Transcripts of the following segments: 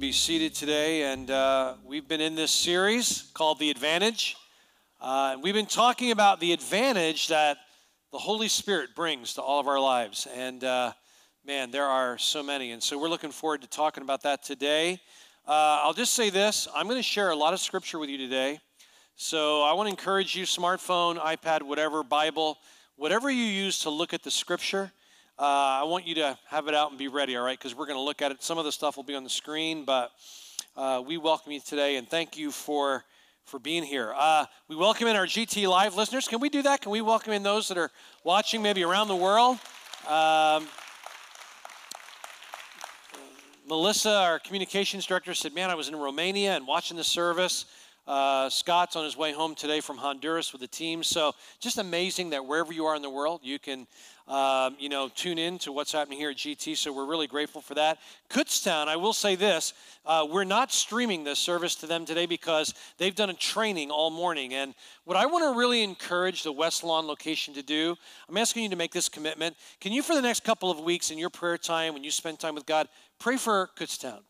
be seated today, and uh, we've been in this series called The Advantage. Uh, we've been talking about the advantage that the Holy Spirit brings to all of our lives. And uh, man, there are so many. And so we're looking forward to talking about that today. Uh, I'll just say this I'm going to share a lot of scripture with you today. So I want to encourage you, smartphone, iPad, whatever, Bible, whatever you use to look at the scripture. Uh, I want you to have it out and be ready, all right? Because we're going to look at it. Some of the stuff will be on the screen, but uh, we welcome you today and thank you for for being here. Uh, we welcome in our GT Live listeners. Can we do that? Can we welcome in those that are watching maybe around the world? Um, Melissa, our communications director, said, Man, I was in Romania and watching the service. Uh, Scott's on his way home today from Honduras with the team. So just amazing that wherever you are in the world, you can um, you know, tune in to what's happening here at GT. So we're really grateful for that. Kutztown, I will say this: uh, we're not streaming this service to them today because they've done a training all morning. And what I want to really encourage the West Lawn location to do, I'm asking you to make this commitment. Can you, for the next couple of weeks in your prayer time, when you spend time with God, pray for Kutztown?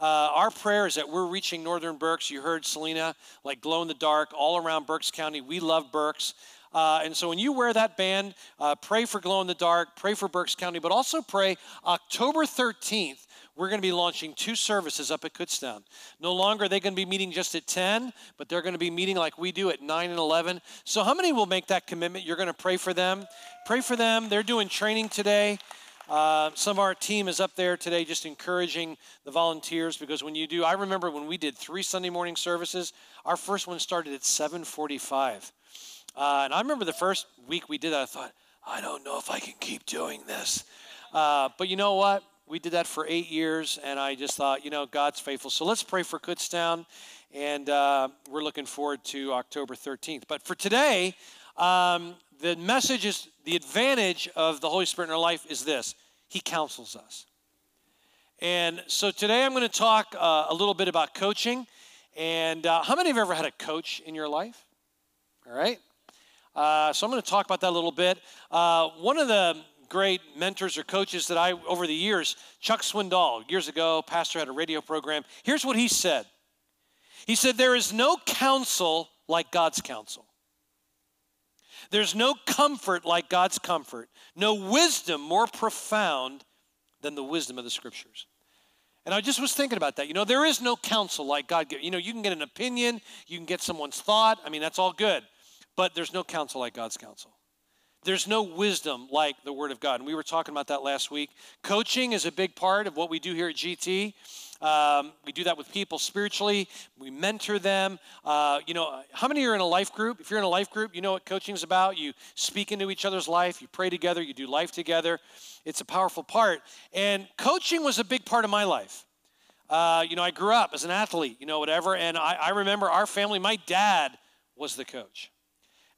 Uh, our prayer is that we're reaching northern Berks. You heard Selena, like glow in the dark, all around Berks County. We love Berks. Uh, and so when you wear that band, uh, pray for Glow in the Dark, pray for Berks County, but also pray October 13th. We're going to be launching two services up at Kutztown. No longer are they going to be meeting just at 10, but they're going to be meeting like we do at 9 and 11. So, how many will make that commitment? You're going to pray for them. Pray for them. They're doing training today. Uh, some of our team is up there today just encouraging the volunteers because when you do i remember when we did three sunday morning services our first one started at 745 uh, and I remember the first week we did that, I thought, I don't know if I can keep doing this. Uh, but you know what? We did that for eight years, and I just thought, you know, God's faithful. So let's pray for Kutztown, and uh, we're looking forward to October 13th. But for today, um, the message is the advantage of the Holy Spirit in our life is this He counsels us. And so today I'm going to talk uh, a little bit about coaching. And uh, how many have ever had a coach in your life? All right. Uh, so I'm going to talk about that a little bit. Uh, one of the great mentors or coaches that I, over the years, Chuck Swindoll, years ago, pastor had a radio program. Here's what he said He said, There is no counsel like God's counsel. There's no comfort like God's comfort, no wisdom more profound than the wisdom of the scriptures. And I just was thinking about that. You know, there is no counsel like God. You know, you can get an opinion, you can get someone's thought. I mean, that's all good. But there's no counsel like God's counsel. There's no wisdom like the Word of God. And we were talking about that last week. Coaching is a big part of what we do here at GT. Um, we do that with people spiritually. We mentor them. Uh, you know, how many are in a life group? If you're in a life group, you know what coaching is about. You speak into each other's life. You pray together. You do life together. It's a powerful part. And coaching was a big part of my life. Uh, you know, I grew up as an athlete, you know, whatever. And I, I remember our family, my dad was the coach.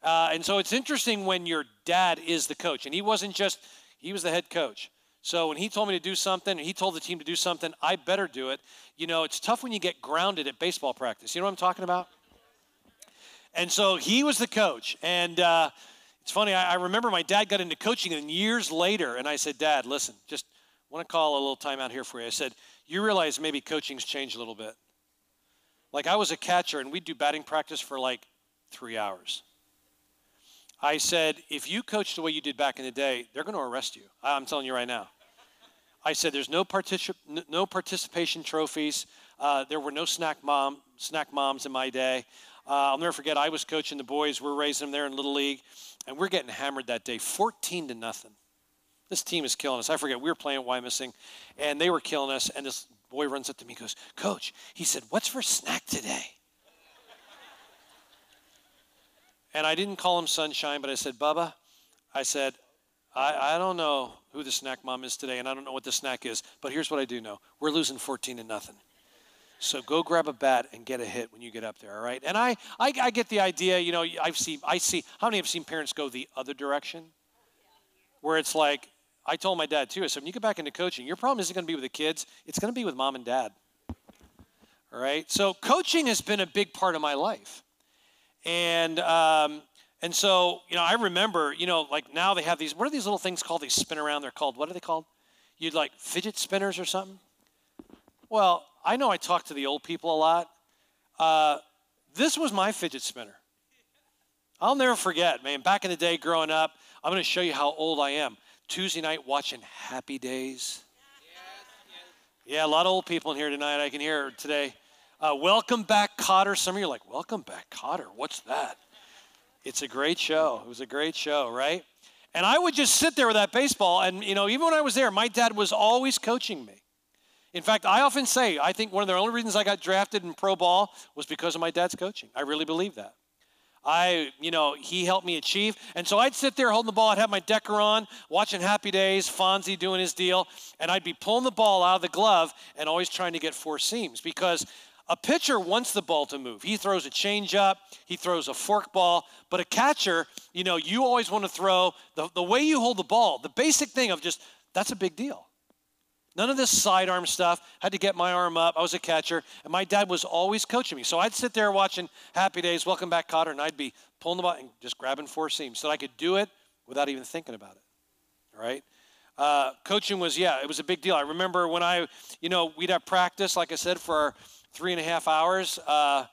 Uh, and so it's interesting when your dad is the coach, and he wasn't just, he was the head coach. So when he told me to do something, he told the team to do something, I better do it. You know, it's tough when you get grounded at baseball practice. You know what I'm talking about? And so he was the coach. And uh, it's funny, I, I remember my dad got into coaching, and years later, and I said, Dad, listen, just want to call a little time out here for you. I said, You realize maybe coaching's changed a little bit. Like I was a catcher, and we'd do batting practice for like three hours. I said, if you coach the way you did back in the day, they're going to arrest you. I'm telling you right now. I said, there's no, particip- no participation trophies. Uh, there were no snack mom snack moms in my day. Uh, I'll never forget. I was coaching the boys. We're raising them there in little league, and we're getting hammered that day, 14 to nothing. This team is killing us. I forget. We were playing at Wyomissing, and they were killing us. And this boy runs up to me, and goes, "Coach," he said, "What's for snack today?" And I didn't call him Sunshine, but I said, Bubba, I said, I, I don't know who the snack mom is today, and I don't know what the snack is, but here's what I do know. We're losing 14 to nothing. So go grab a bat and get a hit when you get up there, all right? And I, I, I get the idea, you know, I've seen, I see, how many have seen parents go the other direction? Where it's like, I told my dad too, I said, when you get back into coaching, your problem isn't going to be with the kids, it's going to be with mom and dad. All right? So coaching has been a big part of my life. And um, and so you know, I remember you know like now they have these. What are these little things called? They spin around. They're called what are they called? You'd like fidget spinners or something. Well, I know I talk to the old people a lot. Uh, this was my fidget spinner. I'll never forget, man. Back in the day, growing up, I'm going to show you how old I am. Tuesday night, watching Happy Days. Yeah, a lot of old people in here tonight. I can hear today. Uh, welcome back, Kotter. Some of you are like, Welcome back, Kotter. What's that? It's a great show. It was a great show, right? And I would just sit there with that baseball. And, you know, even when I was there, my dad was always coaching me. In fact, I often say, I think one of the only reasons I got drafted in pro ball was because of my dad's coaching. I really believe that. I, you know, he helped me achieve. And so I'd sit there holding the ball. I'd have my Decker on, watching Happy Days, Fonzie doing his deal, and I'd be pulling the ball out of the glove and always trying to get four seams because a pitcher wants the ball to move. He throws a changeup, he throws a fork ball, but a catcher, you know, you always want to throw the, the way you hold the ball, the basic thing of just, that's a big deal. None of this sidearm stuff. Had to get my arm up. I was a catcher, and my dad was always coaching me. So I'd sit there watching Happy Days, Welcome Back, Kotter, and I'd be pulling the ball and just grabbing four seams so that I could do it without even thinking about it. All right. Uh, coaching was yeah, it was a big deal. I remember when I, you know, we'd have practice, like I said, for our three and a half hours, uh,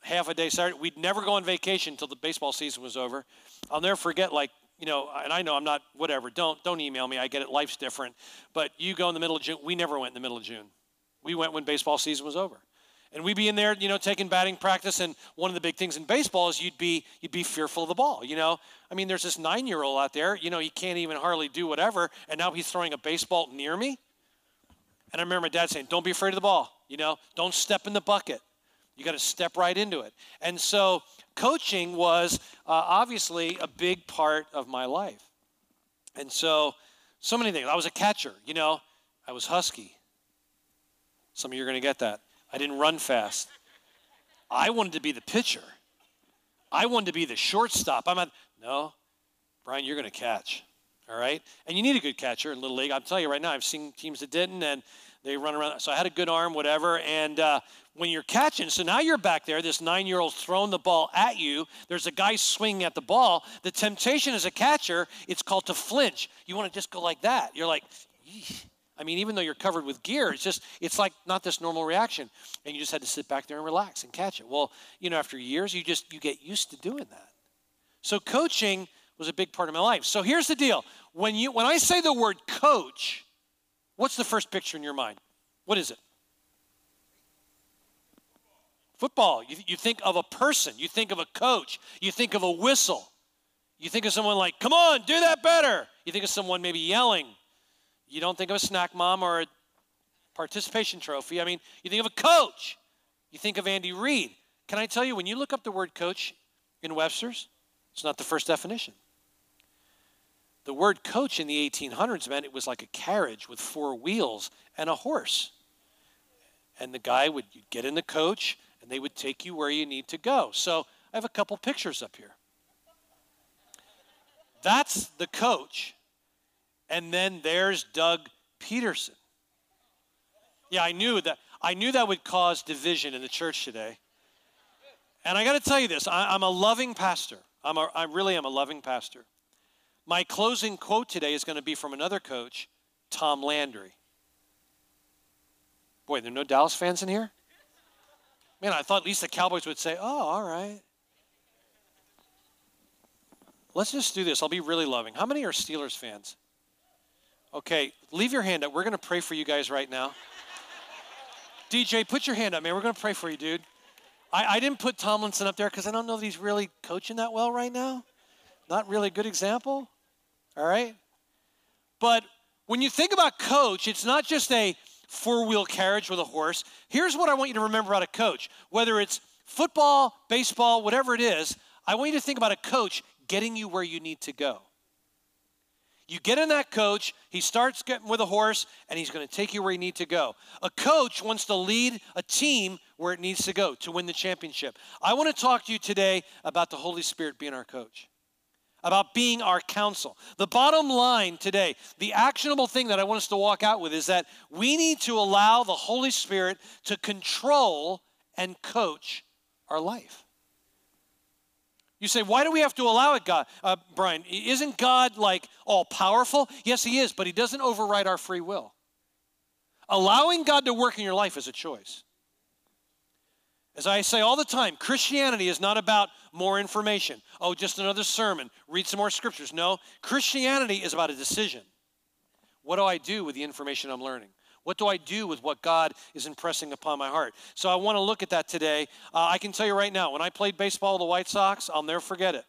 half a day Saturday. We'd never go on vacation until the baseball season was over. I'll never forget, like, you know, and I know I'm not, whatever, don't, don't email me. I get it, life's different. But you go in the middle of June. We never went in the middle of June. We went when baseball season was over. And we'd be in there, you know, taking batting practice. And one of the big things in baseball is you'd be you'd be fearful of the ball. You know, I mean, there's this nine-year-old out there. You know, he can't even hardly do whatever, and now he's throwing a baseball near me. And I remember my dad saying, "Don't be afraid of the ball. You know, don't step in the bucket. You got to step right into it. And so coaching was uh, obviously a big part of my life. And so, so many things. I was a catcher, you know, I was husky. Some of you are going to get that. I didn't run fast. I wanted to be the pitcher. I wanted to be the shortstop. I'm not, no, Brian, you're going to catch. All right? And you need a good catcher in Little League. I'm telling you right now, I've seen teams that didn't, and they run around. So I had a good arm, whatever. And uh, when you're catching, so now you're back there, this nine year old throwing the ball at you. There's a guy swinging at the ball. The temptation as a catcher, it's called to flinch. You want to just go like that. You're like, Eesh. I mean, even though you're covered with gear, it's just, it's like not this normal reaction. And you just had to sit back there and relax and catch it. Well, you know, after years, you just, you get used to doing that. So coaching was a big part of my life. So here's the deal. When you, when I say the word coach, What's the first picture in your mind? What is it? Football. You, you think of a person, you think of a coach, you think of a whistle, you think of someone like, come on, do that better. You think of someone maybe yelling. You don't think of a snack mom or a participation trophy. I mean, you think of a coach. You think of Andy Reid. Can I tell you, when you look up the word coach in Webster's, it's not the first definition. The word coach in the 1800s meant it was like a carriage with four wheels and a horse. And the guy would get in the coach and they would take you where you need to go. So I have a couple pictures up here. That's the coach. And then there's Doug Pederson. Yeah, I knew that. I knew that would cause division in the church today. And I got to tell you this I, am a loving pastor. I'm a, I really am a loving pastor. My closing quote today is going to be from another coach, Tom Landry. Boy, there are no Dallas fans in here? Man, I thought at least the Cowboys would say, oh, all right. Let's just do this. I'll be really loving. How many are Steelers fans? Okay, leave your hand up. We're going to pray for you guys right now. DJ, put your hand up, man. We're going to pray for you, dude. I, I didn't put Tomlinson up there because I don't know that he's really coaching that well right now. Not really a good example all right? But when you think about coach, it's not just a four wheel carriage with a horse. Here's what I want you to remember about a coach whether it's football, baseball, whatever it is, I want you to think about a coach getting you where you need to go. You get in that coach, he starts getting with a horse, and he's going to take you where you need to go. A coach wants to lead a team where it needs to go to win the championship. I want to talk to you today about the Holy Spirit being our coach about being our counsel. The bottom line today, the actionable thing that I want us to walk out with is that we need to allow the Holy Spirit to control and coach our life. You say, why do we have to allow it, God? Uh, Brian, isn't God like all powerful? Yes, He is, but He doesn't override our free will. Allowing God to work in your life is a choice. As I say all the time, Christianity is not about more information. Oh, just another sermon, read some more scriptures. No, Christianity is about a decision. What do I do with the information I'm learning? What do I do with what God is impressing upon my heart? So I want to look at that today. Uh, I can tell you right now, when I played baseball with the White Sox, I'll never forget it.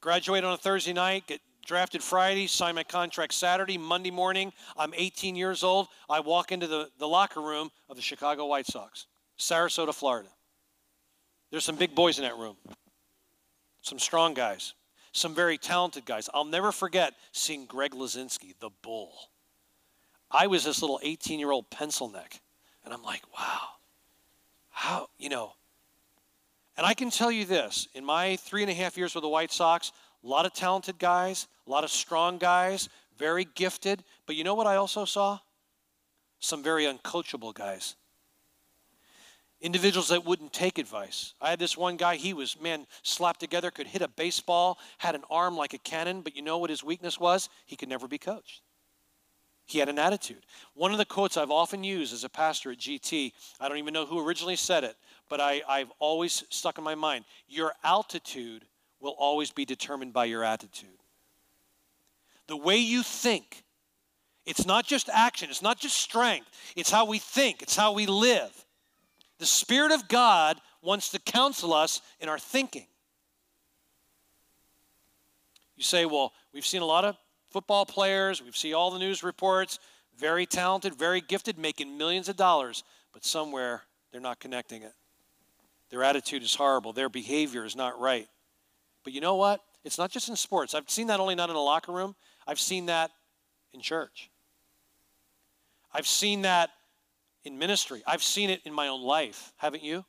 Graduate on a Thursday night, get drafted Friday, sign my contract Saturday, Monday morning. I'm 18 years old. I walk into the, the locker room of the Chicago White Sox, Sarasota, Florida. There's some big boys in that room, some strong guys, some very talented guys. I'll never forget seeing Greg Luzinski, the bull. I was this little 18 year old pencil neck, and I'm like, wow, how, you know. And I can tell you this in my three and a half years with the White Sox, a lot of talented guys, a lot of strong guys, very gifted. But you know what I also saw? Some very uncoachable guys. Individuals that wouldn't take advice. I had this one guy, he was, man, slapped together, could hit a baseball, had an arm like a cannon, but you know what his weakness was? He could never be coached. He had an attitude. One of the quotes I've often used as a pastor at GT, I don't even know who originally said it, but I, I've always stuck in my mind. Your altitude will always be determined by your attitude. The way you think, it's not just action, it's not just strength, it's how we think, it's how we live. The Spirit of God wants to counsel us in our thinking. You say, well, we've seen a lot of football players, we see all the news reports, very talented, very gifted, making millions of dollars, but somewhere they're not connecting it. Their attitude is horrible, their behavior is not right. But you know what? It's not just in sports. I've seen that only not in a locker room, I've seen that in church. I've seen that in ministry. I've seen it in my own life, haven't you?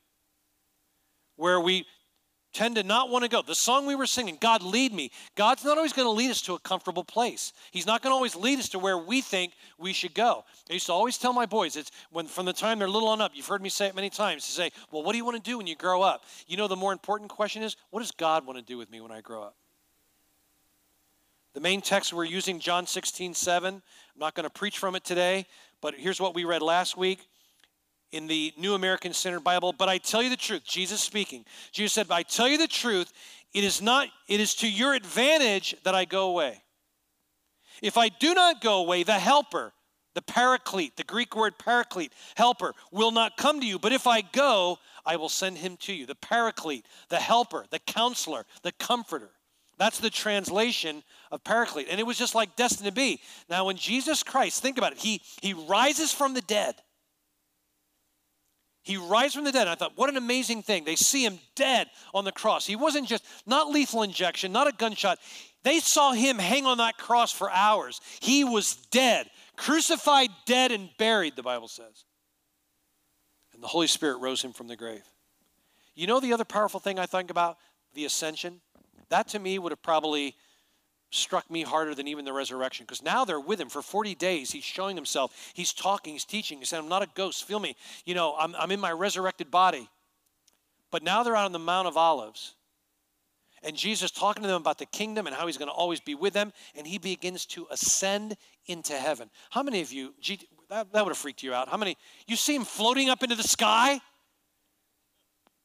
Where we tend to not want to go. The song we were singing, God lead me, God's not always going to lead us to a comfortable place. He's not going to always lead us to where we think we should go. I used to always tell my boys, it's when from the time they're little on up, you've heard me say it many times, to say, well, what do you want to do when you grow up? You know, the more important question is, what does God want to do with me when I grow up? The main text we're using, John 16, 7. I'm not going to preach from it today, but here's what we read last week in the New American Standard Bible, but I tell you the truth, Jesus speaking. Jesus said, I tell you the truth, it is not, it is to your advantage that I go away. If I do not go away, the helper, the paraclete, the Greek word paraclete, helper, will not come to you. But if I go, I will send him to you. The paraclete, the helper, the counselor, the comforter. That's the translation of paraclete. And it was just like destined to be. Now, when Jesus Christ, think about it, he, he rises from the dead. He rises from the dead. And I thought, what an amazing thing. They see him dead on the cross. He wasn't just, not lethal injection, not a gunshot. They saw him hang on that cross for hours. He was dead, crucified, dead, and buried, the Bible says. And the Holy Spirit rose him from the grave. You know the other powerful thing I think about? The ascension. That to me would have probably struck me harder than even the resurrection because now they're with him for 40 days. He's showing himself, he's talking, he's teaching. He said, I'm not a ghost, feel me. You know, I'm, I'm in my resurrected body. But now they're out on the Mount of Olives. And Jesus talking to them about the kingdom and how he's going to always be with them. And he begins to ascend into heaven. How many of you, that, that would have freaked you out. How many, you see him floating up into the sky?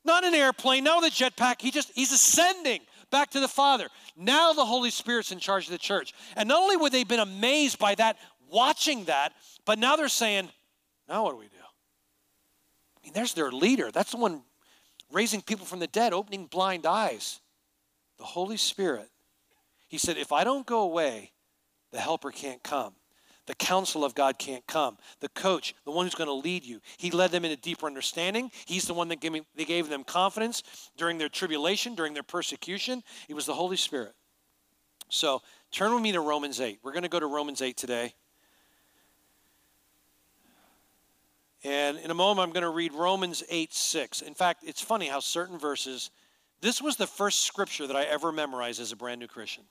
Not an airplane, not with a jetpack. He just, he's ascending back to the Father. Now the Holy Spirit's in charge of the church. And not only would they have been amazed by that, watching that, but now they're saying, now what do we do? I mean, there's their leader. That's the one raising people from the dead, opening blind eyes. The Holy Spirit. He said, if I don't go away, the helper can't come. The counsel of God can't come. The coach, the one who's going to lead you, he led them into deeper understanding. He's the one that gave, me, they gave them confidence during their tribulation, during their persecution. It was the Holy Spirit. So turn with me to Romans 8. We're going to go to Romans 8 today. And in a moment, I'm going to read Romans 8 6. In fact, it's funny how certain verses, this was the first scripture that I ever memorized as a brand new Christian.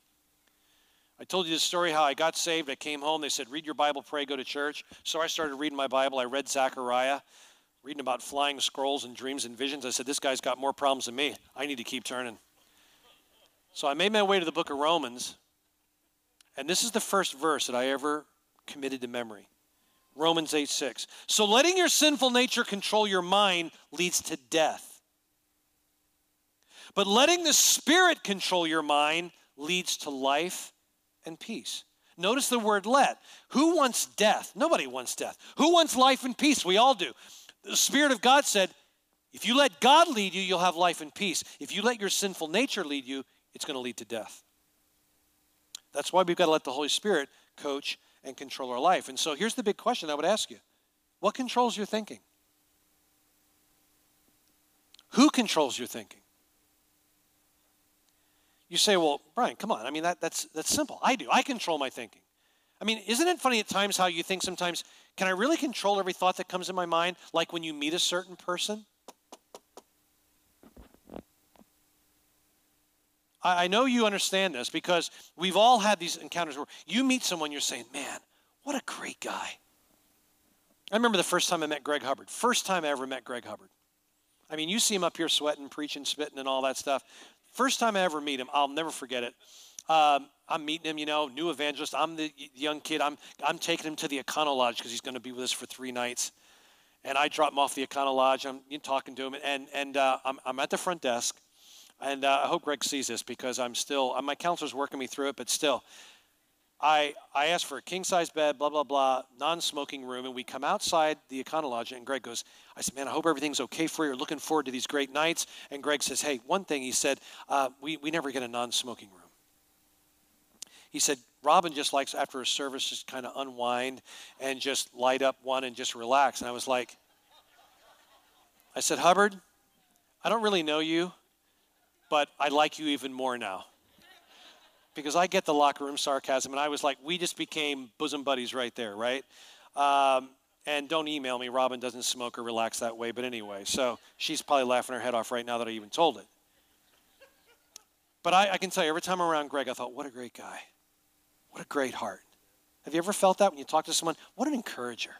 I told you the story how I got saved. I came home. They said, read your Bible, pray, go to church. So I started reading my Bible. I read Zechariah, reading about flying scrolls and dreams and visions. I said, this guy's got more problems than me. I need to keep turning. So I made my way to the book of Romans. And this is the first verse that I ever committed to memory. Romans 8 6. So letting your sinful nature control your mind leads to death. But letting the Spirit control your mind leads to life and peace. Notice the word let. Who wants death? Nobody wants death. Who wants life and peace? We all do. The Spirit of God said, if you let God lead you, you'll have life and peace. If you let your sinful nature lead you, it's going to lead to death. That's why we've got to let the Holy Spirit coach and control our life. And so here's the big question I would ask you What controls your thinking? Who controls your thinking? You say, well, Brian, come on. I mean, that, that's, that's simple. I do. I control my thinking. I mean, isn't it funny at times how you think sometimes, can I really control every thought that comes in my mind? Like when you meet a certain person? I, I know you understand this because we've all had these encounters where you meet someone, you're saying, man, what a great guy. I remember the first time I met Greg Hubbard. First time I ever met Greg Hubbard. I mean, you see him up here sweating, preaching, spitting, and all that stuff. First time I ever meet him, I'll never forget it. Um, I'm meeting him, you know, new evangelist. I'm the young kid. I'm, I'm taking him to the Econo Lodge because he's going to be with us for three nights. And I drop him off the Econo Lodge. I'm talking to him, and, and uh, I'm, I'm at the front desk. And uh, I hope Greg sees this because I'm still, my counselor's working me through it, but still. I, I asked for a king size bed, blah, blah, blah, non smoking room, and we come outside the Econo Lodge, and Greg goes, I said, Man, I hope everything's okay for you. You're looking forward to these great nights. And Greg says, Hey, one thing, he said, uh, we, we never get a non smoking room. He said, Robin just likes after a service just kind of unwind and just light up one and just relax. And I was like, I said, Hubbard, I don't really know you, but I like you even more now because I get the locker room sarcasm, and I was like, we just became bosom buddies right there, right? Um, and don't email me. Robin doesn't smoke or relax that way, but anyway, so she's probably laughing her head off right now that I even told it. But I, I can tell you, every time I'm around Greg, I thought, what a great guy. What a great heart. Have you ever felt that when you talk to someone? What an encourager.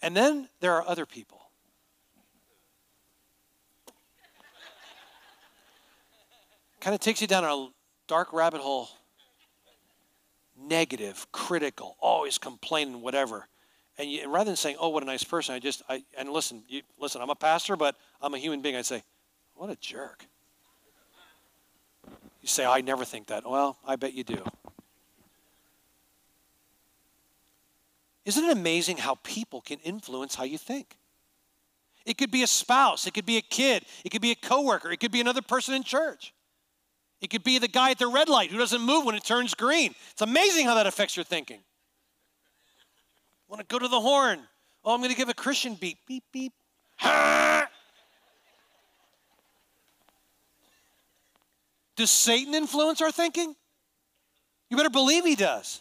And then there are other people. Kind of takes you down a dark rabbit hole, negative, critical, always complaining, whatever. And, you, and rather than saying, "Oh, what a nice person," I just I and listen, you, listen. I'm a pastor, but I'm a human being. I say, "What a jerk." You say, "I never think that." Well, I bet you do. Isn't it amazing how people can influence how you think? It could be a spouse, it could be a kid, it could be a coworker, it could be another person in church. It could be the guy at the red light who doesn't move when it turns green. It's amazing how that affects your thinking. I Want to go to the horn? Oh, I'm going to give a Christian beep, beep, beep. Does Satan influence our thinking? You better believe he does.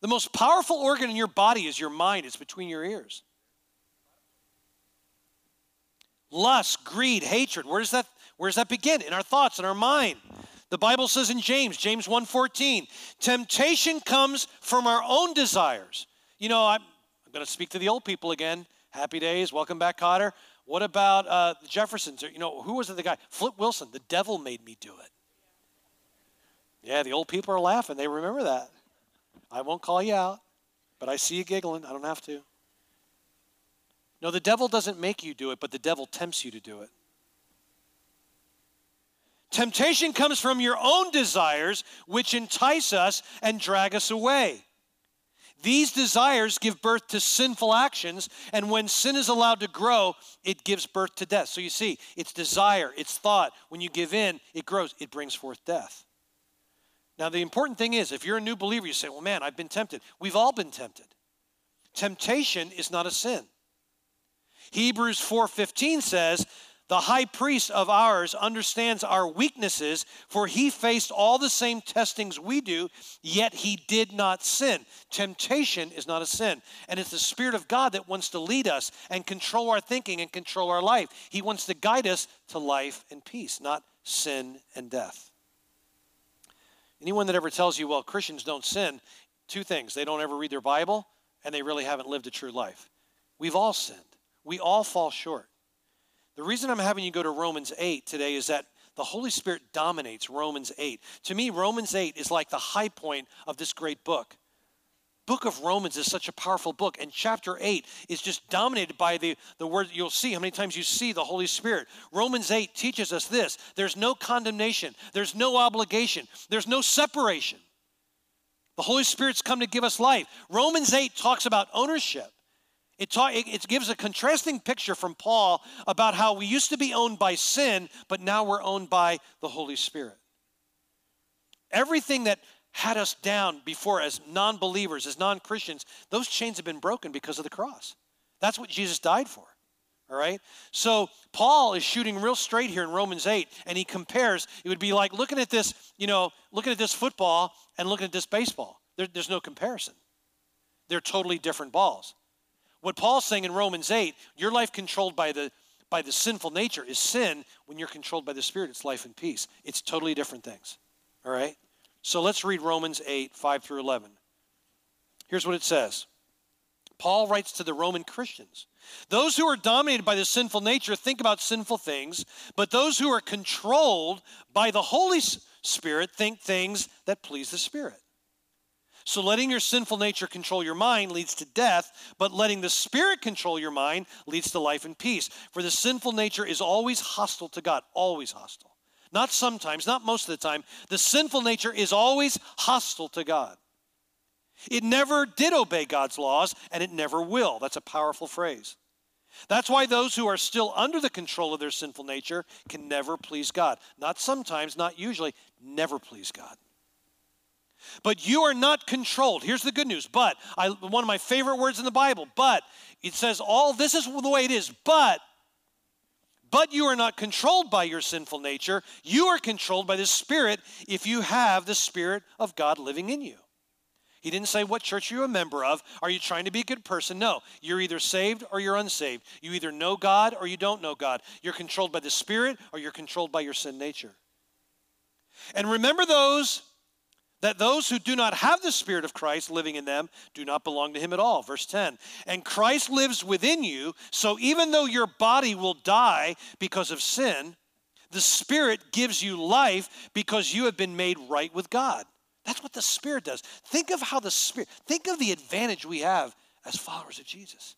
The most powerful organ in your body is your mind, it's between your ears. Lust, greed, hatred, where does that where does that begin? In our thoughts, in our mind. The Bible says in James, James 1:14, temptation comes from our own desires. You know, I'm, I'm going to speak to the old people again. Happy days. Welcome back, Kotter. What about uh, the Jeffersons? You know, who was it, the guy? Flip Wilson. The devil made me do it. Yeah, the old people are laughing. They remember that. I won't call you out, but I see you giggling. I don't have to. No, the devil doesn't make you do it, but the devil tempts you to do it. Temptation comes from your own desires, which entice us and drag us away. These desires give birth to sinful actions, and when sin is allowed to grow, it gives birth to death. So you see, it's desire, it's thought. When you give in, it grows, it brings forth death. Now, the important thing is, if you're a new believer, you say, Well, man, I've been tempted. We've all been tempted. Temptation is not a sin. Hebrews 4:15 says, the high priest of ours understands our weaknesses, for he faced all the same testings we do, yet he did not sin. Temptation is not a sin. And it's the Spirit of God that wants to lead us and control our thinking and control our life. He wants to guide us to life and peace, not sin and death. Anyone that ever tells you, well, Christians don't sin, two things. They don't ever read their Bible, and they really haven't lived a true life. We've all sinned, we all fall short. The reason I'm having you go to Romans 8 today is that the Holy Spirit dominates Romans 8. To me, Romans 8 is like the high point of this great book. book of Romans is such a powerful book, and chapter 8 is just dominated by the, the word you'll see how many times you see the Holy Spirit. Romans 8 teaches us this there's no condemnation, there's no obligation, there's no separation. The Holy Spirit's come to give us life. Romans 8 talks about ownership. It, it, it gives a contrasting picture from Paul about how we used to be owned by sin, but now we're owned by the Holy Spirit. Everything that had us down before as non believers, as non Christians, those chains have been broken because of the cross. That's what Jesus died for. All right? So Paul is shooting real straight here in Romans 8, and he compares. It would be like looking at this, you know, looking at this football and looking at this baseball. There, there's no comparison. They're totally different balls. What Paul's saying in Romans 8, your life controlled by the by the sinful nature is sin. When you're controlled by the Spirit, it's life and peace. It's totally different things. All right? So let's read Romans 8, 5 through 11. Here's what it says Paul writes to the Roman Christians Those who are dominated by the sinful nature think about sinful things, but those who are controlled by the Holy Spirit think things that please the Spirit. So, letting your sinful nature control your mind leads to death, but letting the Spirit control your mind leads to life and peace. For the sinful nature is always hostile to God, always hostile. Not sometimes, not most of the time. The sinful nature is always hostile to God. It never did obey God's laws, and it never will. That's a powerful phrase. That's why those who are still under the control of their sinful nature can never please God. Not sometimes, not usually, never please God. But you are not controlled. Here's the good news. But, I, one of my favorite words in the Bible, but, it says all this is the way it is, but but you are not controlled by your sinful nature. You are controlled by the Spirit if you have the Spirit of God living in you. He didn't say what church you're a member of. Are you trying to be a good person? No. You're either saved or you're unsaved. You either know God or you don't know God. You're controlled by the Spirit or you're controlled by your sin nature. And remember those that those who do not have the Spirit of Christ living in them do not belong to Him at all. Verse 10. And Christ lives within you, so even though your body will die because of sin, the Spirit gives you life because you have been made right with God. That's what the Spirit does. Think of how the Spirit, think of the advantage we have as followers of Jesus.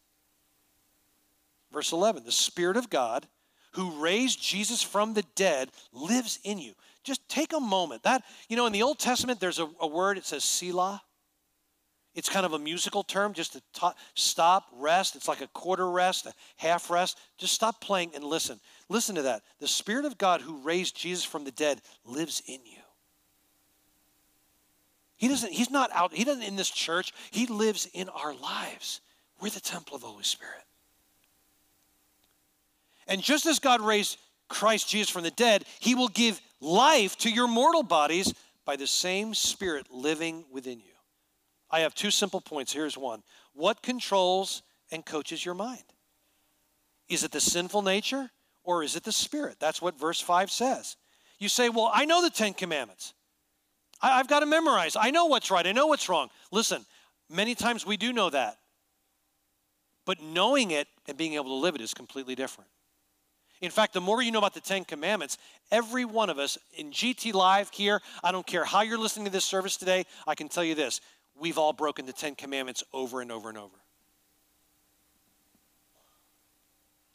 Verse 11 The Spirit of God who raised Jesus from the dead lives in you just take a moment. That, you know, in the Old Testament, there's a, a word, it says Selah. It's kind of a musical term, just to t- stop, rest. It's like a quarter rest, a half rest. Just stop playing and listen. Listen to that. The Spirit of God who raised Jesus from the dead lives in you. He doesn't, he's not out, he doesn't in this church. He lives in our lives. We're the temple of the Holy Spirit. And just as God raised Christ Jesus from the dead, he will give life to your mortal bodies by the same Spirit living within you. I have two simple points. Here's one What controls and coaches your mind? Is it the sinful nature or is it the Spirit? That's what verse 5 says. You say, Well, I know the Ten Commandments. I, have got to memorize. I know what's right. I know what's wrong. Listen, many times we do know that. But knowing it and being able to live it is completely different. In fact, the more you know about the Ten Commandments, every one of us in GT Live here, I don't care how you're listening to this service today, I can tell you this we've all broken the Ten Commandments over and over and over.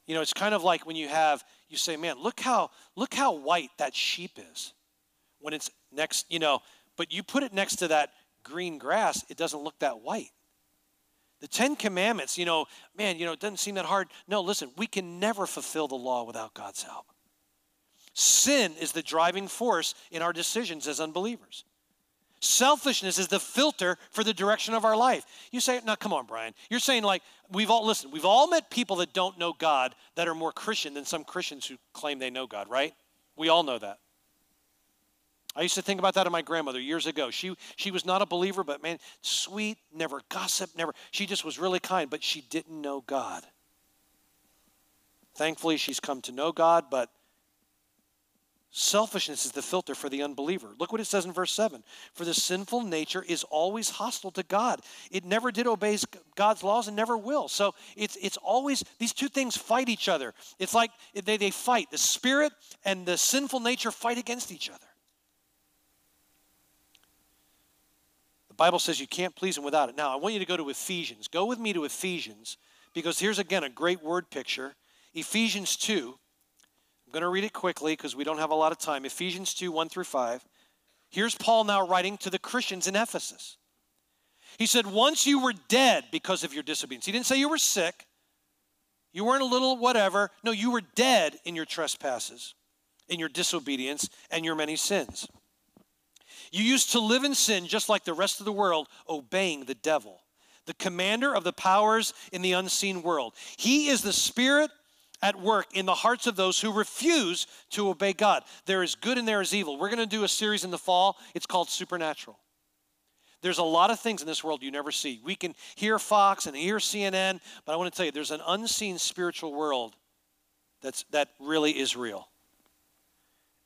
You know, it's kind of like when you have, you say, man, look how, look how white that sheep is when it's next, you know, but you put it next to that green grass, it doesn't look that white. The Ten Commandments, you know, man, you know, it doesn't seem that hard. No, listen, we can never fulfill the law without God's help. Sin is the driving force in our decisions as unbelievers. Selfishness is the filter for the direction of our life. You say, now come on, Brian. You're saying like we've all listen, we've all met people that don't know God that are more Christian than some Christians who claim they know God, right? We all know that. I used to think about that of my grandmother years ago. She, she was not a believer, but man, sweet, never gossiped, never. She just was really kind, but she didn't know God. Thankfully, she's come to know God, but selfishness is the filter for the unbeliever. Look what it says in verse 7 For the sinful nature is always hostile to God. It never did obey God's laws and never will. So it's, it's always, these two things fight each other. It's like they, they fight. The spirit and the sinful nature fight against each other. Bible says you can't please him without it. Now, I want you to go to Ephesians. Go with me to Ephesians because here's again a great word picture. Ephesians 2. I'm going to read it quickly because we don't have a lot of time. Ephesians 2 1 through 5. Here's Paul now writing to the Christians in Ephesus. He said, Once you were dead because of your disobedience. He didn't say you were sick, you weren't a little whatever. No, you were dead in your trespasses, in your disobedience, and your many sins. You used to live in sin just like the rest of the world, obeying the devil, the commander of the powers in the unseen world. He is the spirit at work in the hearts of those who refuse to obey God. There is good and there is evil. We're going to do a series in the fall. It's called Supernatural. There's a lot of things in this world you never see. We can hear Fox and hear CNN, but I want to tell you there's an unseen spiritual world that's, that really is real.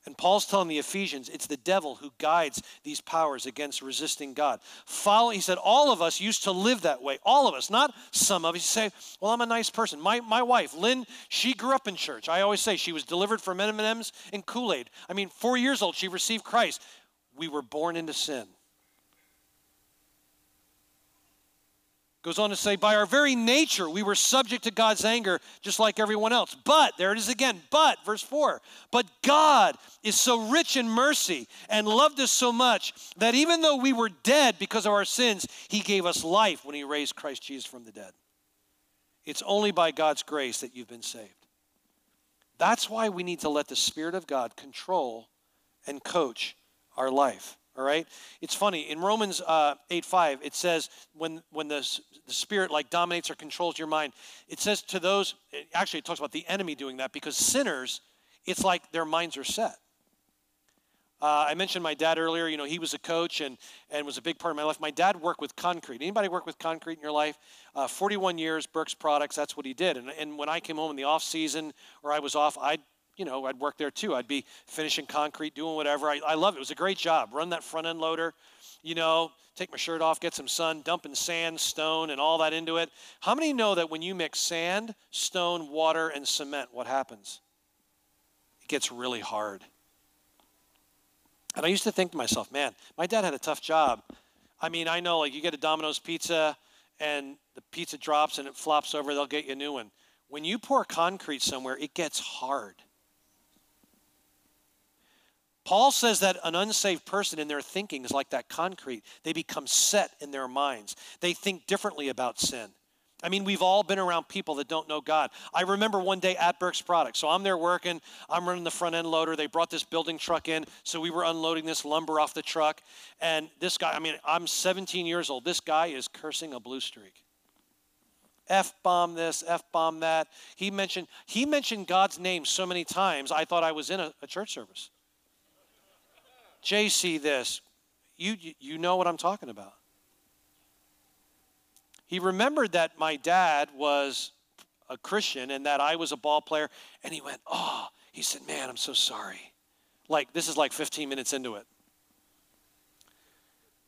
And Paul's telling the Ephesians it's the devil who guides these powers against resisting God. Follow, he said, all of us used to live that way. All of us, not some of us. You say, well, I'm a nice person. My, my wife, Lynn, she grew up in church. I always say she was delivered from M&Ms and Kool-Aid. I mean, four years old, she received Christ. We were born into sin. Goes on to say, by our very nature, we were subject to God's anger just like everyone else. But, there it is again, but, verse 4, but God is so rich in mercy and loved us so much that even though we were dead because of our sins, He gave us life when He raised Christ Jesus from the dead. It's only by God's grace that you've been saved. That's why we need to let the Spirit of God control and coach our life. All right? It's funny. In Romans uh, 8 5, it says, when, when the, the Spirit like dominates or controls your mind, it says to those, actually, it talks about the enemy doing that because sinners, it's like their minds are set. Uh, I mentioned my dad earlier. You know, he was a coach and, and was a big part of my life. My dad worked with concrete. Anybody work with concrete in your life? Uh, 41 years, Berks Products, that's what he did. And, and when I came home in the off season or I was off, I'd you know, I'd work there too. I'd be finishing concrete, doing whatever. I, I love it. It was a great job. Run that front end loader, you know, take my shirt off, get some sun, dumping sand, stone, and all that into it. How many know that when you mix sand, stone, water, and cement, what happens? It gets really hard. And I used to think to myself, man, my dad had a tough job. I mean, I know, like, you get a Domino's pizza and the pizza drops and it flops over, they'll get you a new one. When you pour concrete somewhere, it gets hard. Paul says that an unsaved person in their thinking is like that concrete. They become set in their minds. They think differently about sin. I mean, we've all been around people that don't know God. I remember one day at Berks Products. So I'm there working, I'm running the front end loader. They brought this building truck in, so we were unloading this lumber off the truck. And this guy, I mean, I'm 17 years old. This guy is cursing a blue streak. F bomb this, F bomb that. He mentioned, he mentioned God's name so many times, I thought I was in a, a church service. JC this. You, you know what I'm talking about. He remembered that my dad was a Christian and that I was a ball player, and he went, Oh, he said, Man, I'm so sorry. Like, this is like 15 minutes into it.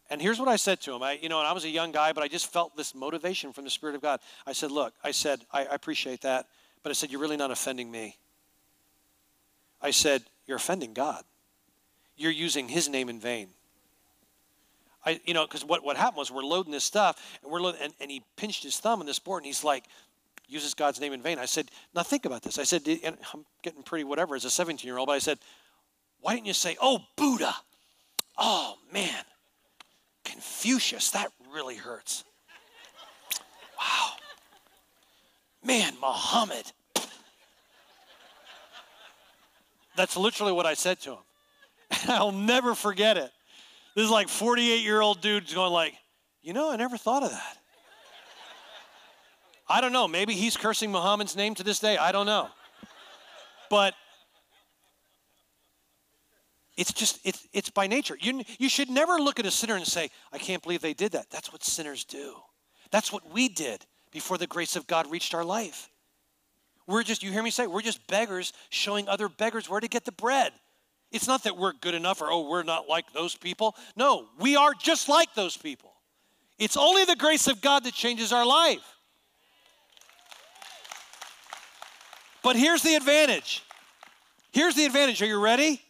And here's what I said to him. I, you know, and I was a young guy, but I just felt this motivation from the Spirit of God. I said, Look, I said, I, I appreciate that, but I said, You're really not offending me. I said, You're offending God you're using his name in vain. I, you know, because what, what happened was we're loading this stuff, and we're loading, and, and he pinched his thumb on this board, and he's like, uses God's name in vain. I said, now think about this. I said, I'm getting pretty whatever as a 17 year old, but I said, why didn't you say, oh, Buddha? Oh, man. Confucius, that really hurts. Wow. Man, Muhammad. That's literally what I said to him. I'll never forget it. This is like 48 year old dude going like, you know, I never thought of that. I don't know. Maybe he's cursing Muhammad's name to this day. I don't know. But it's just, it's, it's by nature. You, you should never look at a sinner and say, I can't believe they did that. That's what sinners do. That's what we did before the grace of God reached our life. We're just, you hear me say, we're just beggars showing other beggars where to get the bread. It's not that we're good enough or, oh, we're not like those people. No, we are just like those people. It's only the grace of God that changes our life. But here's the advantage. Here's the advantage. Are you ready?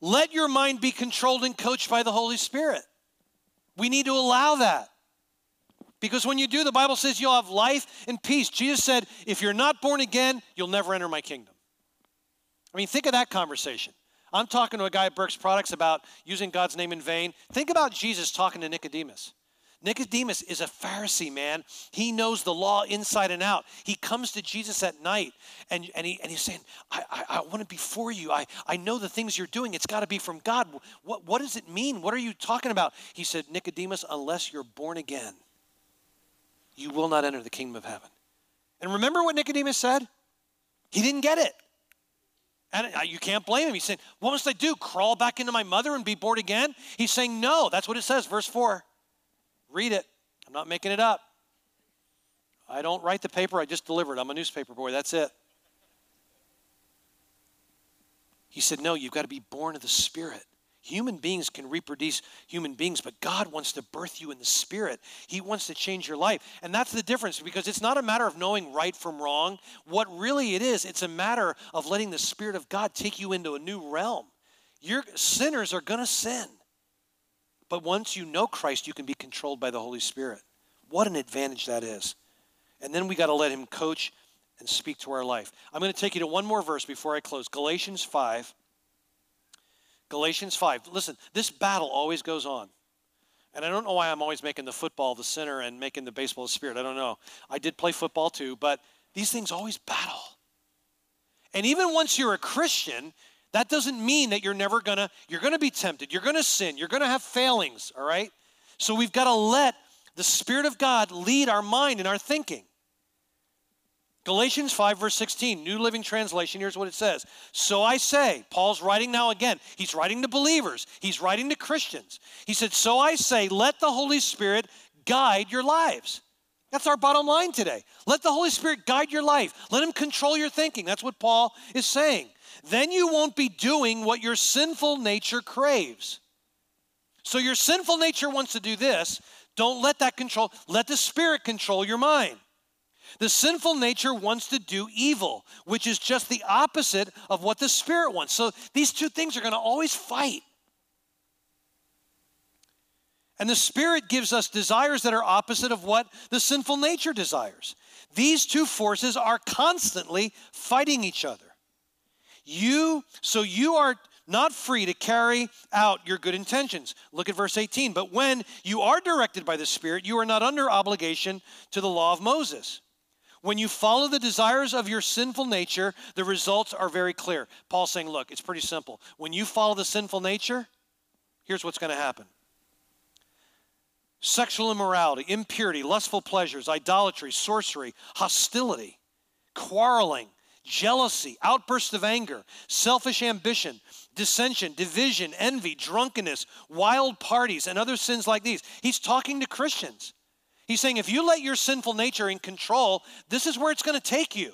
Let your mind be controlled and coached by the Holy Spirit. We need to allow that. Because when you do, the Bible says you'll have life and peace. Jesus said, if you're not born again, you'll never enter my kingdom. I mean, think of that conversation. I'm talking to a guy at Berks Products about using God's name in vain. Think about Jesus talking to Nicodemus. Nicodemus is a Pharisee, man. He knows the law inside and out. He comes to Jesus at night and, and, he, and he's saying, I, I, I want to be for you. I, I know the things you're doing. It's got to be from God. What, what does it mean? What are you talking about? He said, Nicodemus, unless you're born again, you will not enter the kingdom of heaven. And remember what Nicodemus said? He didn't get it. And you can't blame him. He's saying, What must I do? Crawl back into my mother and be born again? He's saying, No. That's what it says, verse 4. Read it. I'm not making it up. I don't write the paper, I just deliver it. I'm a newspaper boy. That's it. He said, No, you've got to be born of the Spirit. Human beings can reproduce human beings, but God wants to birth you in the Spirit. He wants to change your life. And that's the difference because it's not a matter of knowing right from wrong. What really it is, it's a matter of letting the Spirit of God take you into a new realm. Your sinners are going to sin. But once you know Christ, you can be controlled by the Holy Spirit. What an advantage that is. And then we got to let Him coach and speak to our life. I'm going to take you to one more verse before I close Galatians 5. Galatians 5. Listen, this battle always goes on. And I don't know why I'm always making the football the center and making the baseball the spirit. I don't know. I did play football too, but these things always battle. And even once you're a Christian, that doesn't mean that you're never gonna, you're gonna be tempted, you're gonna sin, you're gonna have failings, all right? So we've got to let the Spirit of God lead our mind and our thinking. Galatians 5, verse 16, New Living Translation, here's what it says. So I say, Paul's writing now again. He's writing to believers, he's writing to Christians. He said, So I say, let the Holy Spirit guide your lives. That's our bottom line today. Let the Holy Spirit guide your life. Let Him control your thinking. That's what Paul is saying then you won't be doing what your sinful nature craves. So your sinful nature wants to do this. Don't let that control, let the Spirit control your mind. The sinful nature wants to do evil, which is just the opposite of what the Spirit wants. So these two things are going to always fight. And the Spirit gives us desires that are opposite of what the sinful nature desires. These two forces are constantly fighting each other. You, so you are not free to carry out your good intentions. Look at verse 18. But when you are directed by the Spirit, you are not under obligation to the law of Moses. When you follow the desires of your sinful nature, the results are very clear. Paul's saying, look, it's pretty simple. When you follow the sinful nature, here's what's going to happen sexual immorality, impurity, lustful pleasures, idolatry, sorcery, hostility, quarreling jealousy, outbursts of anger, selfish ambition, dissension, division, envy, drunkenness, wild parties, and other sins like these. He's talking to Christians. He's saying if you let your sinful nature in control, this is where it's going to take you.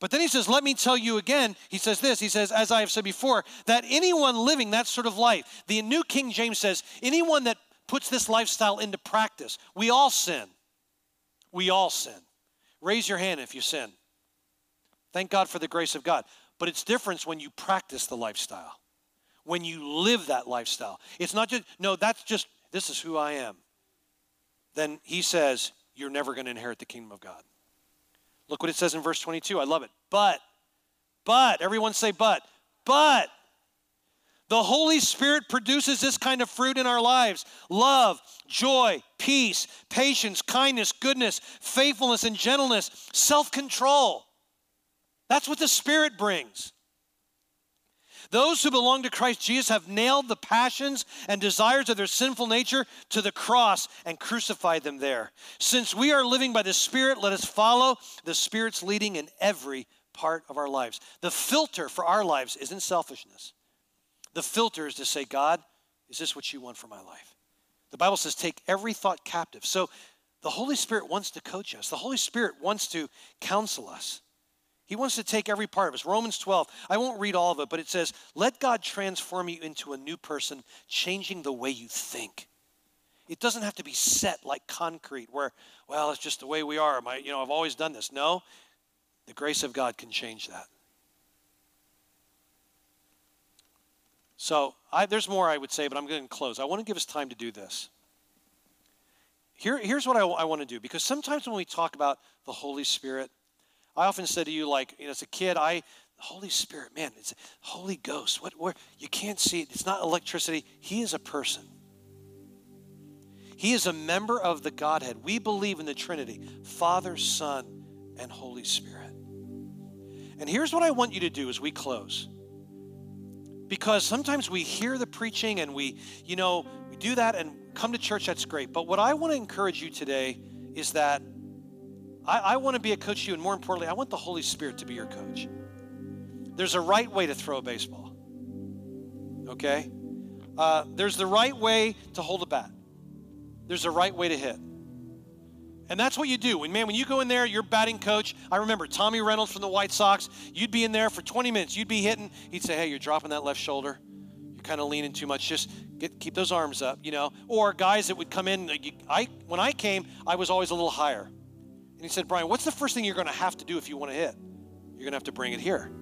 But then he says, Let me tell you again. He says this He says, As I have said before, that anyone living that sort of life, the New King James says, anyone that puts this lifestyle into practice, we all sin. We all sin. Raise your hand if you sin. Thank God for the grace of God. But it's different when you practice the lifestyle, when you live that lifestyle. It's not just, no, that's just, this is who I am. Then he says, you're never going to inherit the kingdom of God. Look what it says in verse 22. I love it. But, but, everyone say, but, but, the Holy Spirit produces this kind of fruit in our lives love, joy, peace, patience, kindness, goodness, faithfulness, and gentleness, self control. That's what the Spirit brings. Those who belong to Christ Jesus have nailed the passions and desires of their sinful nature to the cross and crucified them there. Since we are living by the Spirit, let us follow the Spirit's leading in every part of our lives. The filter for our lives isn't selfishness. The filter is to say, God, is this what you want for my life? The Bible says, take every thought captive. So the Holy Spirit wants to coach us, the Holy Spirit wants to counsel us. He wants to take every part of us. Romans 12, I won't read all of it, but it says, Let God transform you into a new person, changing the way you think. It doesn't have to be set like concrete, where, well, it's just the way we are. My, you know, I've always done this. No, the grace of God can change that. So I, there's more I would say, but I'm going to close. I want to give us time to do this. Here, here's what I, I want to do because sometimes when we talk about the Holy Spirit, I often say to you, like, you know, as a kid, I, Holy Spirit, man, it's Holy Ghost. What, where, you can't see it. It's not electricity. He is a person. He is a member of the Godhead. We believe in the Trinity Father, Son, and Holy Spirit. And here's what I want you to do as we close. Because sometimes we hear the preaching and we, you know, we do that and come to church, that's great. But what I want to encourage you today is that I, I want to be a coach to you, and more importantly, I want the Holy Spirit to be your coach. There's a right way to throw a baseball, okay? Uh, there's the right way to hold a bat. There's a right way to hit. And that's what you do. When man, when you go in there, you're batting coach. I remember Tommy Reynolds from the White Sox. You'd be in there for 20 minutes. You'd be hitting. He'd say, "Hey, you're dropping that left shoulder. You're kind of leaning too much. Just get, keep those arms up, you know." Or guys that would come in. I when I came, I was always a little higher. And he said, "Brian, what's the first thing you're going to have to do if you want to hit? You're going to have to bring it here."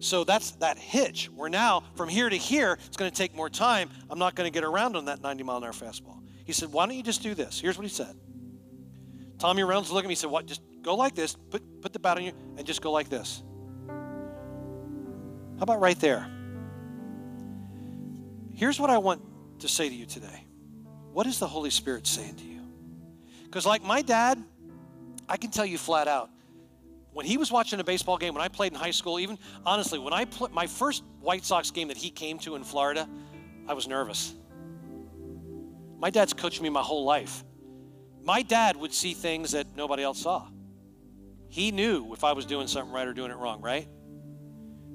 So that's that hitch. Where now, from here to here, it's going to take more time. I'm not going to get around on that 90 mile an hour fastball. He said, Why don't you just do this? Here's what he said. Tommy Reynolds looked at me and said, What? Just go like this, put, put the bat on you, and just go like this. How about right there? Here's what I want to say to you today. What is the Holy Spirit saying to you? Because, like my dad, I can tell you flat out, when he was watching a baseball game, when I played in high school, even honestly, when I played my first White Sox game that he came to in Florida, I was nervous. My dad's coached me my whole life. My dad would see things that nobody else saw. He knew if I was doing something right or doing it wrong, right?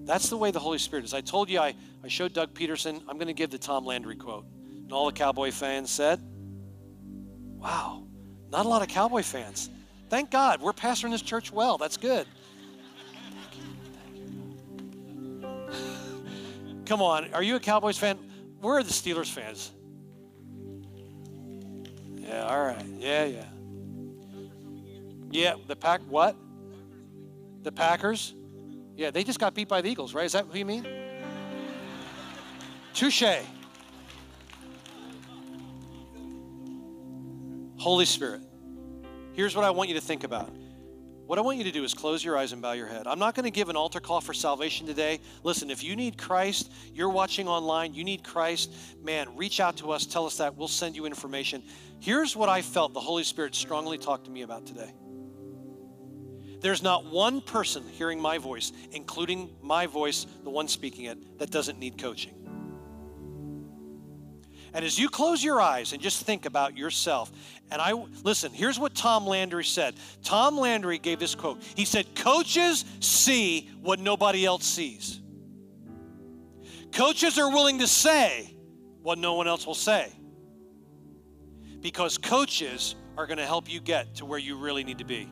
That's the way the Holy Spirit is. I told you I, I showed Doug Pederson, I'm going to give the Tom Landry quote. And all the Cowboy fans said, Wow, not a lot of Cowboy fans. Thank God. We're pastoring this church well. That's good. Come on. Are you a Cowboys fan? We're the Steelers fans. Yeah, all right. Yeah, yeah. Yeah, the pack what? The Packers? Yeah, they just got beat by the Eagles, right? Is that what you mean? Touche. Holy Spirit, here's what I want you to think about. What I want you to do is close your eyes and bow your head. I'm not going to give an altar call for salvation today. Listen, if you need Christ, you're watching online, you need Christ, man, reach out to us, tell us that. We'll send you information. Here's what I felt the Holy Spirit strongly talked to me about today. There's not one person hearing my voice, including my voice, the one speaking it, that doesn't need coaching. And as you close your eyes and just think about yourself, and I listen, here's what Tom Landry said. Tom Landry gave this quote. He said, Coaches see what nobody else sees. Coaches are willing to say what no one else will say. Because coaches are going to help you get to where you really need to be.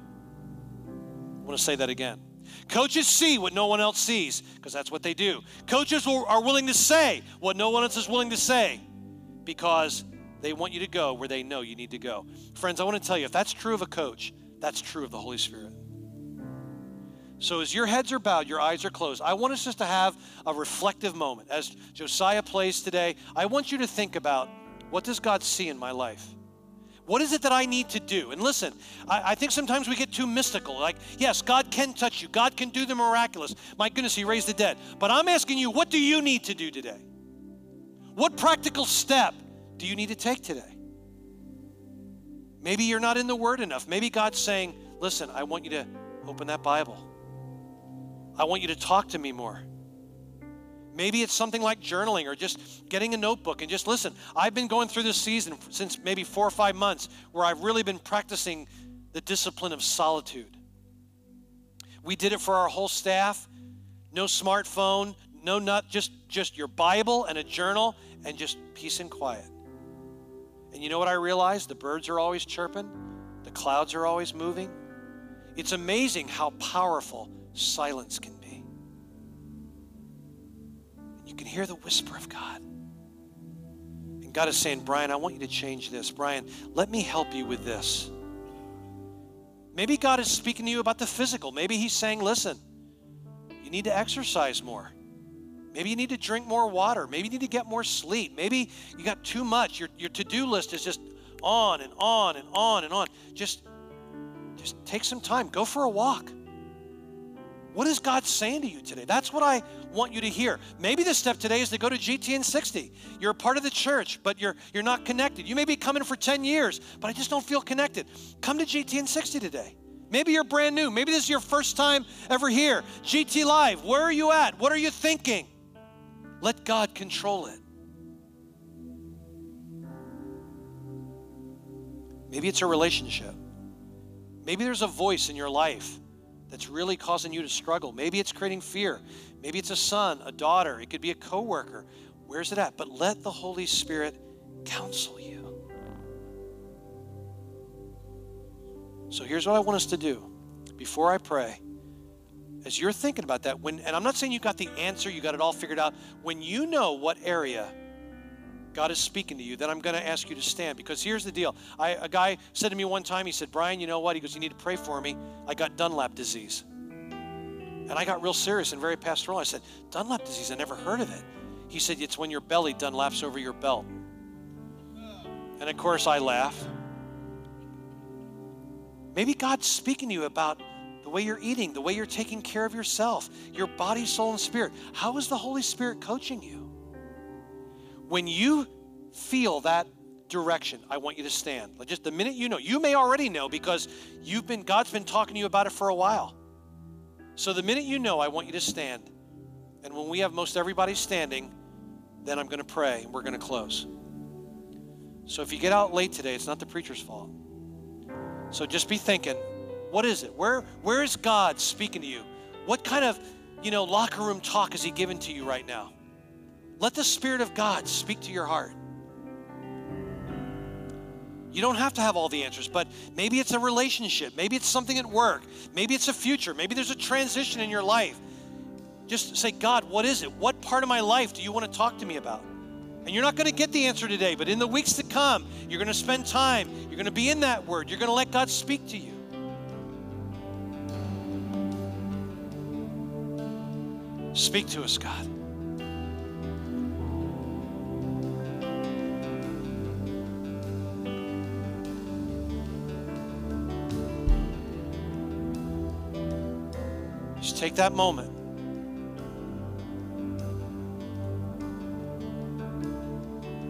I want to say that again. Coaches see what no one else sees because that's what they do. Coaches are willing to say what no one else is willing to say because they want you to go where they know you need to go. Friends, I want to tell you if that's true of a coach, that's true of the Holy Spirit. So as your heads are bowed, your eyes are closed, I want us just to have a reflective moment. As Josiah plays today, I want you to think about what does God see in my life? What is it that I need to do? And listen, I, I, think sometimes we get too mystical. Like, yes, God can touch you, God can do the miraculous. My goodness, He raised the dead. But I'm asking you, what do you need to do today? What practical step do you need to take today? Maybe you're not in the Word enough. Maybe God's saying, listen, I want you to open that Bible. I want you to talk to me more. Maybe it's something like journaling or just getting a notebook and just listen. I've been going through this season since maybe four or five months where I've really been practicing the discipline of solitude. We did it for our whole staff. No smartphone, no nut, just just your Bible and a journal and just peace and quiet. And you know what I realized? The birds are always chirping, the clouds are always moving. It's amazing how powerful silence can be. You can hear the whisper of God. And God is saying, Brian, I want you to change this. Brian, let me help you with this. Maybe God is speaking to you about the physical. Maybe He's saying, listen, you need to exercise more. Maybe you need to drink more water. Maybe you need to get more sleep. Maybe you got too much. Your, your to do list is just on and on and on and on. Just, just take some time. Go for a walk. What is God saying to you today? That's what I want you to hear. Maybe the step today is to go to GTN 60. You're a part of the church, but you're you're not connected. You may be coming for 10 years, but I just don't feel connected. Come to GTN 60 today. Maybe you're brand new. Maybe this is your first time ever here. GT Live, where are you at? What are you thinking? Let God control it. Maybe it's a relationship. Maybe there's a voice in your life that's really causing you to struggle. Maybe it's creating fear. Maybe it's a son, a daughter, it could be a coworker. Where's it at? But let the Holy Spirit counsel you. So here's what I want us to do before I pray. As you're thinking about that, when and I'm not saying you got the answer, you got it all figured out. When you know what area God is speaking to you, then I'm going to ask you to stand. Because here's the deal. I, a guy said to me one time, he said, Brian, you know what? He goes, You need to pray for me. I got Dunlap disease. And I got real serious and very pastoral. I said, Dunlap disease, I never heard of it. He said, It's when your belly Dunlaps over your belt. And of course, I laugh. Maybe God's speaking to you about way you're eating, the way you're taking care of yourself, your body, soul, and spirit. How is the Holy Spirit coaching you? When you feel that direction, I want you to stand. Just the minute you know, you may already know because you've been God's been talking to you about it for a while. So the minute you know, I want you to stand. And when we have most everybody standing, then I'm going to pray and we're going to close. So if you get out late today, it's not the preacher's fault. So just be thinking, what is it? Where where is God speaking to you? What kind of, you know, locker room talk is he giving to you right now? Let the Spirit of God speak to your heart. You don't have to have all the answers, but maybe it's a relationship. Maybe it's something at work. Maybe it's a future. Maybe there's a transition in your life. Just say, God, what is it? What part of my life do you want to talk to me about? And you're not going to get the answer today, but in the weeks to come, you're going to spend time. You're going to be in that word. You're going to let God speak to you. Speak to us, God. Just take that moment.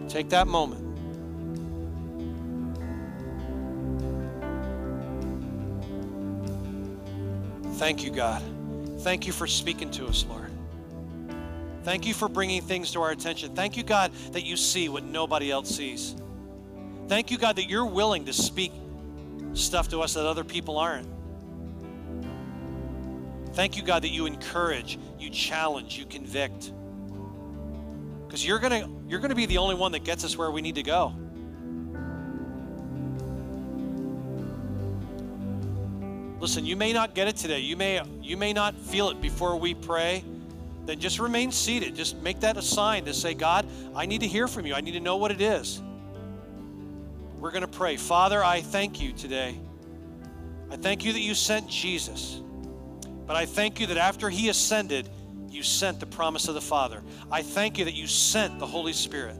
Take that moment. Thank you, God. Thank you for speaking to us, Lord. Thank you for bringing things to our attention. Thank you, God, that you see what nobody else sees. Thank you, God, that you're willing to speak stuff to us that other people aren't. Thank you, God, that you encourage, you challenge, you convict. Because you're gonna you're gonna be the only one that gets us where we need to go. Listen, you may not get it today. You may you may not feel it before we pray. Then just remain seated. Just make that a sign to say, God, I need to hear from you. I need to know what it is. We're going to pray. Father, I thank you today. I thank you that you sent Jesus. But I thank you that after he ascended, you sent the promise of the Father. I thank you that you sent the Holy Spirit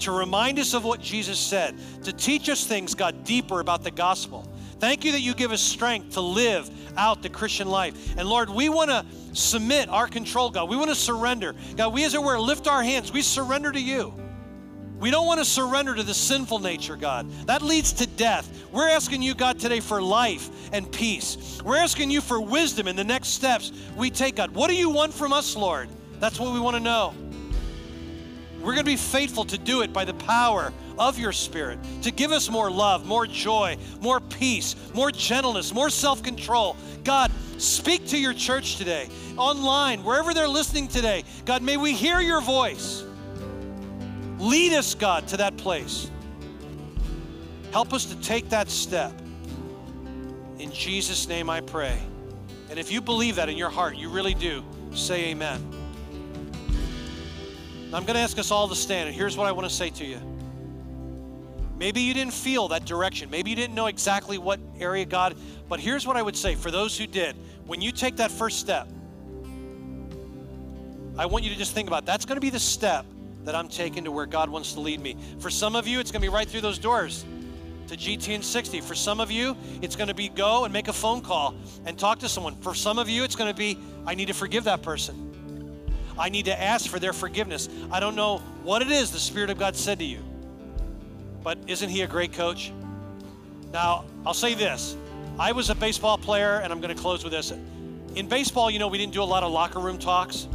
to remind us of what Jesus said, to teach us things, God, deeper about the gospel. Thank you that you give us strength to live out the Christian life. And Lord, we want to submit our control, God. We want to surrender. God, we as it were lift our hands. We surrender to you. We don't want to surrender to the sinful nature, God. That leads to death. We're asking you, God, today for life and peace. We're asking you for wisdom in the next steps we take, God. What do you want from us, Lord? That's what we want to know. We're going to be faithful to do it by the power of your Spirit, to give us more love, more joy, more peace, more gentleness, more self control. God, speak to your church today, online, wherever they're listening today. God, may we hear your voice. Lead us, God, to that place. Help us to take that step. In Jesus' name I pray. And if you believe that in your heart, you really do, say amen. I'm going to ask us all to stand, and here's what I want to say to you. Maybe you didn't feel that direction. Maybe you didn't know exactly what area God, but here's what I would say for those who did. When you take that first step, I want you to just think about that's going to be the step that I'm taking to where God wants to lead me. For some of you, it's going to be right through those doors to GTN 60. For some of you, it's going to be go and make a phone call and talk to someone. For some of you, it's going to be I need to forgive that person. I need to ask for their forgiveness. I don't know what it is the Spirit of God said to you, but isn't He a great coach? Now, I'll say this I was a baseball player, and I'm going to close with this. In baseball, you know, we didn't do a lot of locker room talks.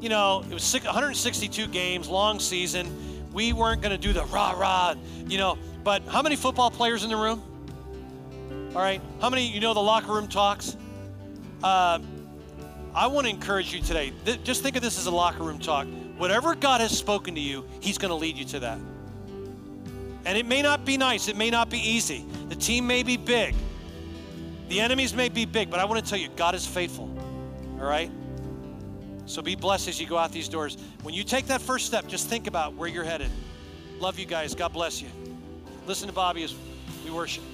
You know, it was 162 games, long season. We weren't going to do the rah rah, you know. But how many football players in the room? All right. How many, you know, the locker room talks? Uh, I want to encourage you today. Th- just think of this as a locker room talk. Whatever God has spoken to you, He's going to lead you to that. And it may not be nice, it may not be easy. The team may be big, the enemies may be big, but I want to tell you, God is faithful. All right? So be blessed as you go out these doors. When you take that first step, just think about where you're headed. Love you guys. God bless you. Listen to Bobby as we worship.